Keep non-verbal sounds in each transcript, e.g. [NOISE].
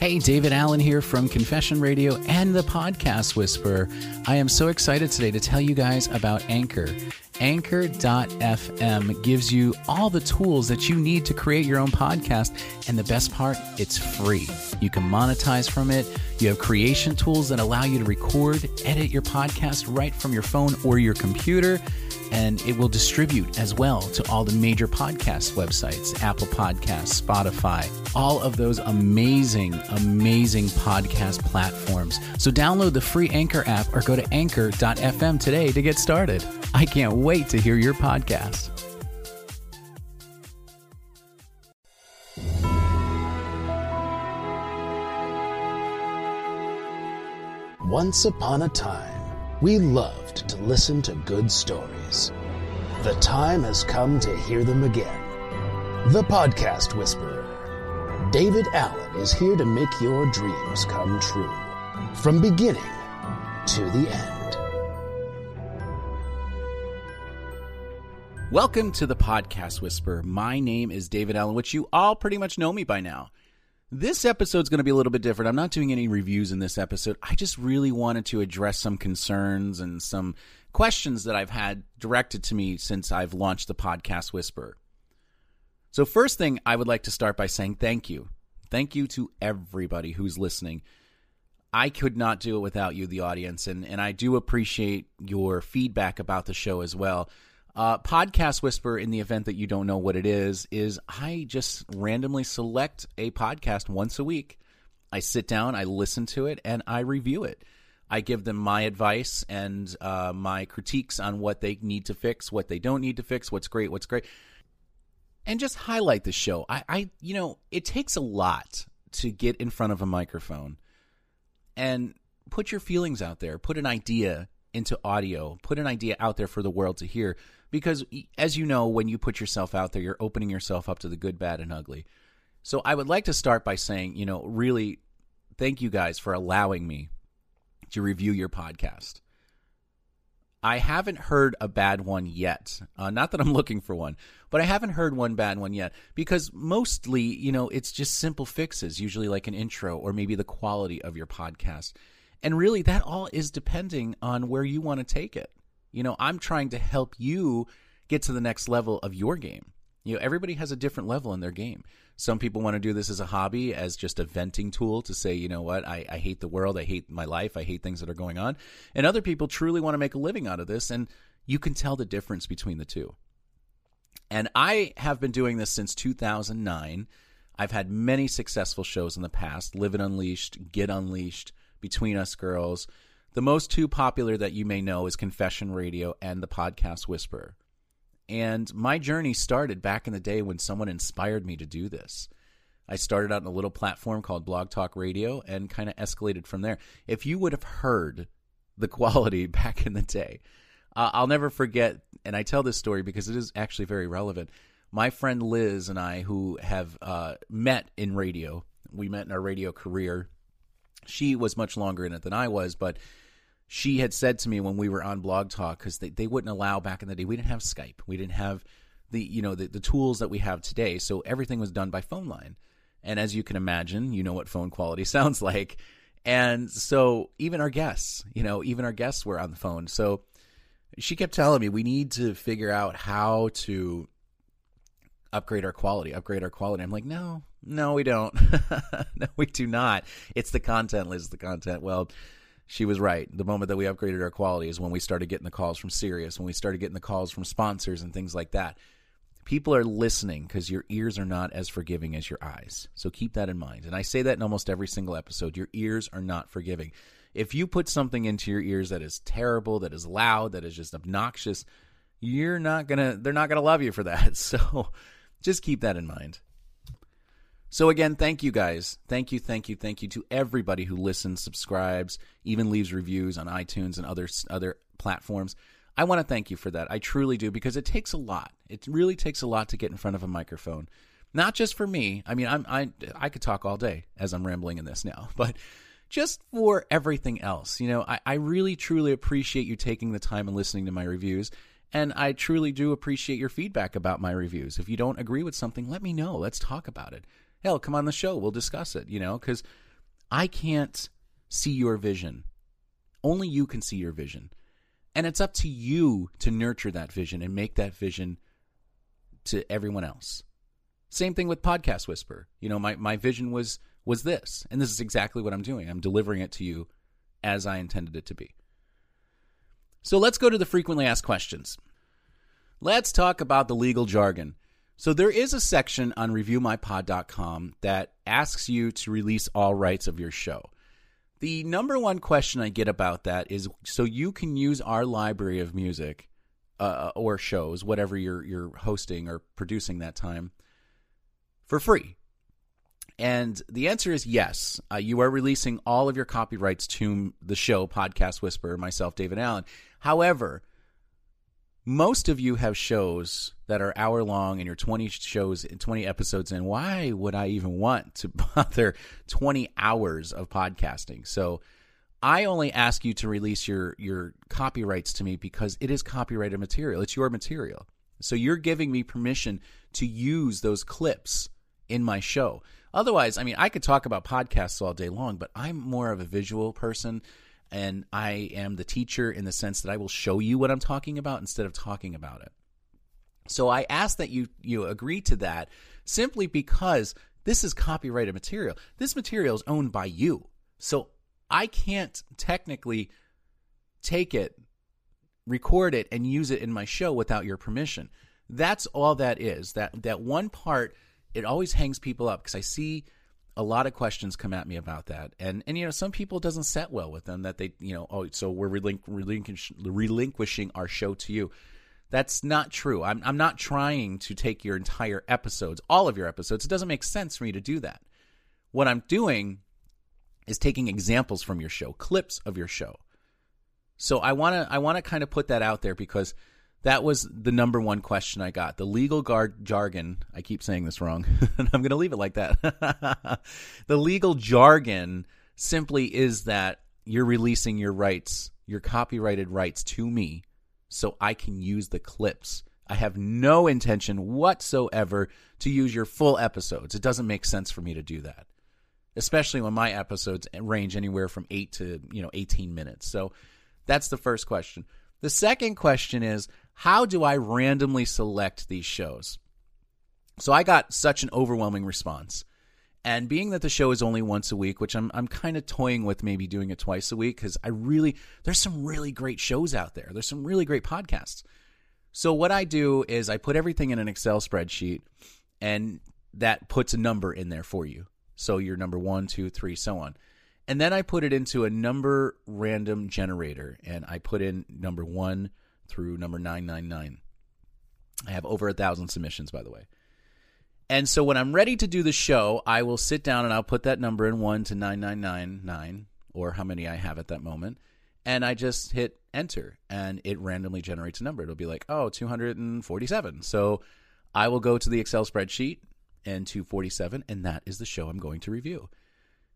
Hey, David Allen here from Confession Radio and the Podcast Whisperer. I am so excited today to tell you guys about Anchor. Anchor.fm gives you all the tools that you need to create your own podcast. And the best part, it's free. You can monetize from it. You have creation tools that allow you to record, edit your podcast right from your phone or your computer and it will distribute as well to all the major podcast websites Apple Podcasts, Spotify, all of those amazing, amazing podcast platforms. So download the free Anchor app or go to anchor.fm today to get started. I can't wait to hear your podcast. Once upon a time, we loved to listen to good stories. The time has come to hear them again. The Podcast Whisperer. David Allen is here to make your dreams come true. From beginning to the end. Welcome to the Podcast Whisperer. My name is David Allen, which you all pretty much know me by now. This episode's going to be a little bit different. I'm not doing any reviews in this episode. I just really wanted to address some concerns and some questions that I've had directed to me since I've launched the podcast Whisper. So, first thing, I would like to start by saying thank you. Thank you to everybody who's listening. I could not do it without you, the audience, and, and I do appreciate your feedback about the show as well. Uh, podcast Whisper, in the event that you don't know what it is, is I just randomly select a podcast once a week. I sit down, I listen to it, and I review it. I give them my advice and uh, my critiques on what they need to fix, what they don't need to fix, what's great, what's great, and just highlight the show. I, I you know, it takes a lot to get in front of a microphone and put your feelings out there, put an idea into audio, put an idea out there for the world to hear because as you know when you put yourself out there you're opening yourself up to the good bad and ugly. So i would like to start by saying you know really thank you guys for allowing me to review your podcast. I haven't heard a bad one yet. Uh, not that i'm [LAUGHS] looking for one but i haven't heard one bad one yet. Because mostly you know it's just simple fixes usually like an intro or maybe the quality of your podcast. And really that all is depending on where you want to take it you know, I'm trying to help you get to the next level of your game. You know, everybody has a different level in their game. Some people want to do this as a hobby, as just a venting tool to say, you know what, I, I hate the world, I hate my life, I hate things that are going on. And other people truly want to make a living out of this, and you can tell the difference between the two. And I have been doing this since 2009. I've had many successful shows in the past Live It Unleashed, Get Unleashed, Between Us Girls. The most two popular that you may know is Confession Radio and the podcast Whisperer. And my journey started back in the day when someone inspired me to do this. I started out in a little platform called Blog Talk Radio and kind of escalated from there. If you would have heard the quality [LAUGHS] back in the day, uh, I'll never forget, and I tell this story because it is actually very relevant. My friend Liz and I, who have uh, met in radio, we met in our radio career. She was much longer in it than I was, but she had said to me when we were on Blog Talk because they, they wouldn't allow back in the day. We didn't have Skype. We didn't have the you know the, the tools that we have today. So everything was done by phone line. And as you can imagine, you know what phone quality [LAUGHS] sounds like. And so even our guests, you know, even our guests were on the phone. So she kept telling me we need to figure out how to upgrade our quality, upgrade our quality. I'm like, no, no, we don't. [LAUGHS] no, we do not. It's the content, Liz, the content. Well, she was right. The moment that we upgraded our quality is when we started getting the calls from Sirius, when we started getting the calls from sponsors and things like that. People are listening because your ears are not as forgiving as your eyes. So keep that in mind. And I say that in almost every single episode. Your ears are not forgiving. If you put something into your ears that is terrible, that is loud, that is just obnoxious, you're not going to they're not going to love you for that. [LAUGHS] So just keep that in mind. So again, thank you guys. Thank you, thank you, thank you to everybody who listens, subscribes, even leaves reviews on iTunes and other other platforms. I want to thank you for that. I truly do because it takes a lot. It really takes a lot to get in front of a microphone. Not just for me. I mean, I'm I I could talk all day as I'm rambling in this now, [LAUGHS] but just for everything else. You know, I, I really truly appreciate you taking the time and listening to my reviews. And I truly do appreciate your feedback about my reviews. If you don't agree with something, let me know. Let's talk about it hell, come on the show. We'll discuss it, you know, because I can't see your vision. Only you can see your vision. And it's up to you to nurture that vision and make that vision to everyone else. Same thing with Podcast Whisper. You know, my, my vision was was this, and this is exactly what I'm doing. I'm delivering it to you as I intended it to be. So let's go to the frequently asked questions. Let's talk about the legal jargon. So there is a section on reviewmypod.com that asks you to release all rights of your show. The number one question I get about that is so you can use our library of music uh, or shows, whatever you're you're hosting or producing that time, for free. And the answer is yes. Uh, you are releasing all of your copyrights to the show, Podcast Whisper, myself, David Allen. However, most of you have shows that are hour long and you're 20 shows and 20 episodes in. Why would i even want to [LAUGHS] bother 20 hours of podcasting? So i only ask you to release your your copyrights to me because it is copyrighted material. It's your material. So you're giving me permission to use those clips in my show. Otherwise i mean i could talk about podcasts all day long but i'm more of a visual person and I am the teacher in the sense that I will show you what I'm talking about instead of talking about it. So I ask that you you agree to that simply because this is copyrighted material. This material is owned by you. So I can't technically take it, record it and use it in my show without your permission. That's all that is. That that one part it always hangs people up because I see a lot of questions come at me about that. And and you know some people doesn't set well with them that they you know oh so we're relinqu- relinquish- relinquishing our show to you. That's not true. I'm, I'm not trying to take your entire episodes all of your episodes. It doesn't make sense for me to do that. What i'm doing is taking examples from your show clips of your show. So i want to i want to kind of put that out there because that was the number one question I got. The legal guard jargon, I keep saying this wrong, [LAUGHS] and I'm going to leave it like that. [LAUGHS] the legal jargon simply is that you're releasing your rights, your copyrighted rights to me so I can use the clips. I have no intention whatsoever to use your full episodes. It doesn't make sense for me to do that. Especially when my episodes range anywhere from 8 to, you know, 18 minutes. So that's the first question. The second question is how do I randomly select these shows? So I got such an overwhelming response. And being that the show is only once a week, which I'm I'm kind of toying with maybe doing it twice a week because I really there's some really great shows out there. There's some really great podcasts. So what I do is I put everything in an Excel spreadsheet, and that puts a number in there for you. So you're number one, two, three, so on. And then I put it into a number random generator, and I put in number one, through number 999. I have over a thousand submissions, by the way. And so when I'm ready to do the show, I will sit down and I'll put that number in 1 to 9999, or how many I have at that moment. And I just hit enter, and it randomly generates a number. It'll be like, oh, 247. So I will go to the Excel spreadsheet and 247, and that is the show I'm going to review.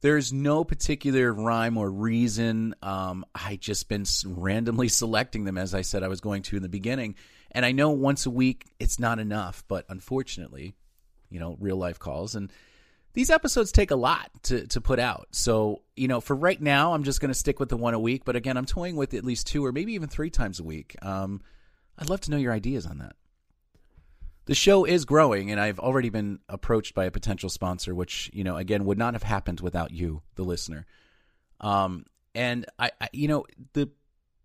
There's no particular rhyme or reason. Um, I just been randomly [LAUGHS] selecting them as I said I was going to in the beginning. And I know once a week it's not enough, but unfortunately, you know, real life calls and these episodes take a lot to, to put out. So, you know, for right now, I'm just going to stick with the one a week. But again, I'm toying with at least two or maybe even three times a week. Um, I'd love to know your ideas on that the show is growing and I've already been approached by a potential sponsor, which, you know, again, would not have happened without you, the listener. Um, and I, I, you know, the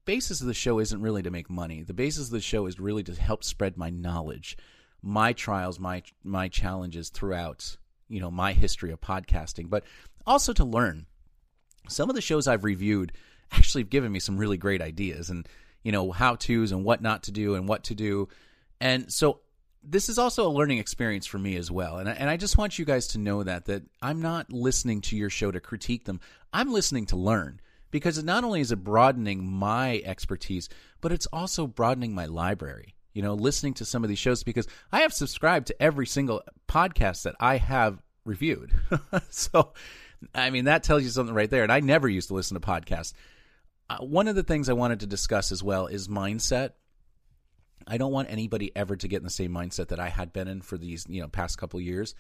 basis of the show isn't really to make money. The basis of the show is really to help spread my knowledge, my trials, my, my challenges throughout, you know, my history of podcasting, but also to learn. Some of the shows I've reviewed actually have given me some really great ideas and, you know, how to's and what not to do and what to do. And so this is also a learning experience for me as well. And I, and I just want you guys to know that that I'm not listening to your show to critique them. I'm listening to learn because it not only is it broadening my expertise, but it's also broadening my library. You know, listening to some of these shows because I have subscribed to every single podcast that I have reviewed. [LAUGHS] so, I mean, that tells you something right there. And I never used to listen to podcasts. Uh, one of the things I wanted to discuss as well is mindset I don't want anybody ever to get in the same mindset that I had been in for these, you know, past couple years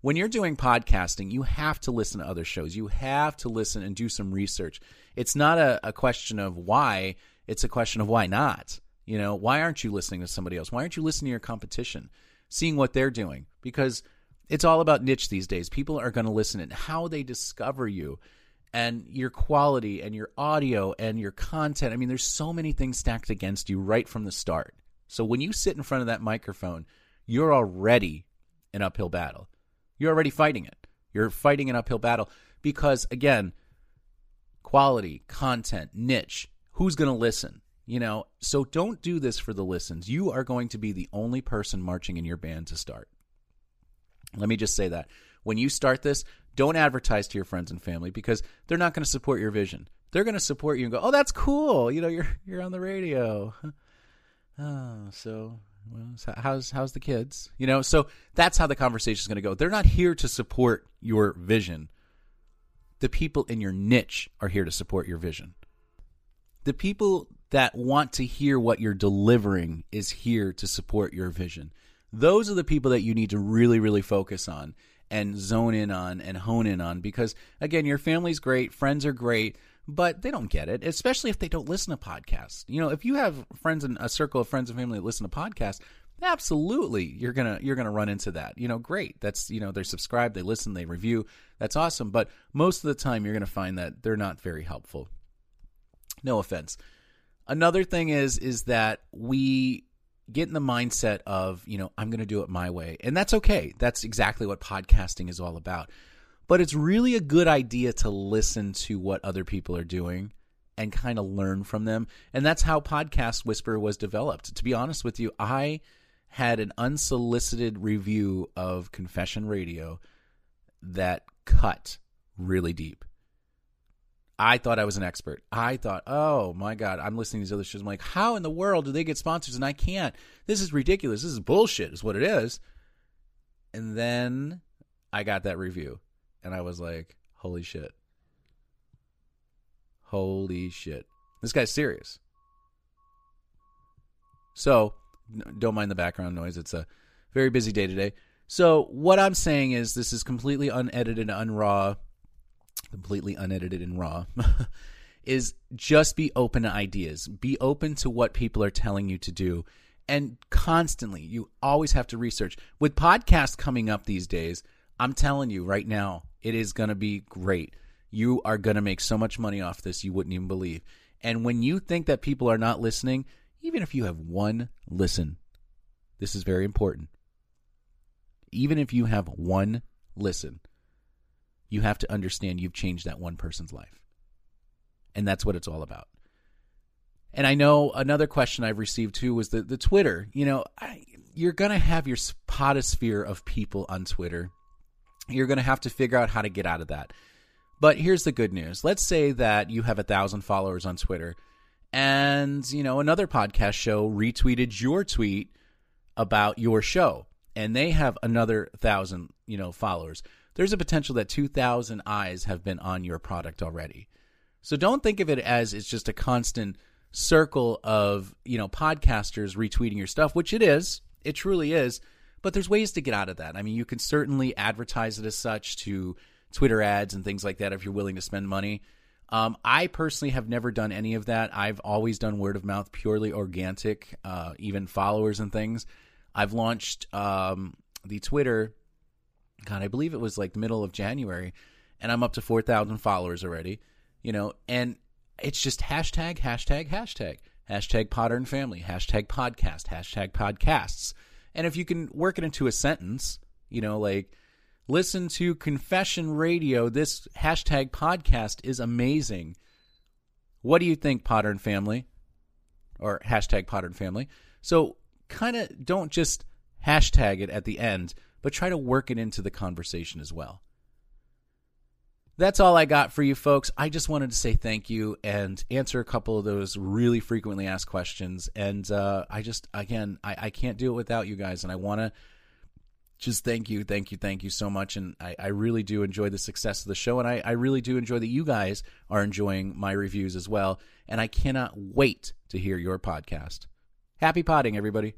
when you're doing podcasting, you have to listen to other shows. You have to listen and do some research. It's not a, a question of why, it's a question of why not. You know, why aren't you listening to somebody else? Why aren't you listening to your competition, seeing what they're doing? Because it's all about niche these days. People are going to listen and how they discover you and your quality and your audio and your content. I mean, there's so many things stacked against you right from the start. So when you sit in front of that microphone, you're already an uphill battle. You're already fighting it. You're fighting an uphill battle because, again, quality, content, niche, who's going to listen? You know, so don't do this for the listens. You are going to be the only person marching in your band to start. Let me just say that. When you start this, don't advertise to your friends and family because they're not going to support your vision. They're going to support you and go, "Oh, that's cool. You know, you're you're on the radio." [LAUGHS] oh, so well, how's how's the kids? You know, so that's how the conversation is going to go. They're not here to support your vision. The people in your niche are here to support your vision. The people that want to hear what you're delivering is here to support your vision. Those are the people that you need to really, really focus on and zone in on and hone in on because, again, your family's great, friends are great, but they don't get it, especially if they don't listen to podcasts. You know, if you have friends in a circle of friends and family that listen to podcasts, absolutely you're gonna you're gonna run into that you know great that's you know they're subscribed they listen they review that's awesome but most of the time you're gonna find that they're not very helpful no offense another thing is is that we get in the mindset of, you know, I'm to do it my way. And that's okay. That's exactly what podcasting is all about. But it's really a good idea to listen to what other people are doing and kind of learn from them. And that's how Podcast Whisper was developed. To be honest with you, I had an unsolicited review of Confession Radio that cut really deep. I thought I was an expert. I thought, oh my God, I'm listening to these other shows. I'm like, how in the world do they get sponsors and I can't? This is ridiculous. This is bullshit, is what it is. And then I got that review and I was like, holy shit. Holy shit. This guy's serious. So, don't mind the background noise. It's a very busy day today. So, what I'm saying is, this is completely unedited, unraw completely unedited and raw, [LAUGHS] is just be open to ideas. Be open to what people are telling you to do. And constantly, you always have to research. With podcasts coming up these days, I'm telling you right now, it is going to be great. You are going to make so much money off this, you wouldn't even believe. And when you think that people are not listening, even if you have one listen, this is very important. Even if you have one listen, you have to understand you've changed that one person's life. And that's what it's all about. And I know another question I've received too was the, the Twitter. You know, I, you're going to have your podosphere of people on Twitter. You're going to have to figure out how to get out of that. But here's the good news. Let's say that you have a thousand followers on Twitter and, you know, another podcast show retweeted your tweet about your show and they have another thousand, you know, followers there's a potential that 2,000 eyes have been on your product already. So don't think of it as it's just a constant circle of, you know, podcasters retweeting your stuff, which it is. It truly is. But there's ways to get out of that. I mean, you can certainly advertise it as such to Twitter ads and things like that if you're willing to spend money. Um, I personally have never done any of that. I've always done word of mouth, purely organic, uh, even followers and things. I've launched um, the Twitter God, I believe it was like middle of January, and I'm up to 4,000 followers already, you know, and it's just hashtag, hashtag, hashtag, hashtag Podern Family, hashtag podcast, hashtag podcasts. And if you can work it into a sentence, you know, like, listen to Confession Radio, this hashtag podcast is amazing. What do you think, Podern Family? Or hashtag Podern Family. So kind of don't just hashtag it at the end but try to work it into the conversation as well. That's all I got for you folks. I just wanted to say thank you and answer a couple of those really frequently asked questions. And uh, I just, again, I, I can't do it without you guys. And I want to just thank you, thank you, thank you so much. And I, I really do enjoy the success of the show. And I, I really do enjoy that you guys are enjoying my reviews as well. And I cannot wait to hear your podcast. Happy potting, everybody.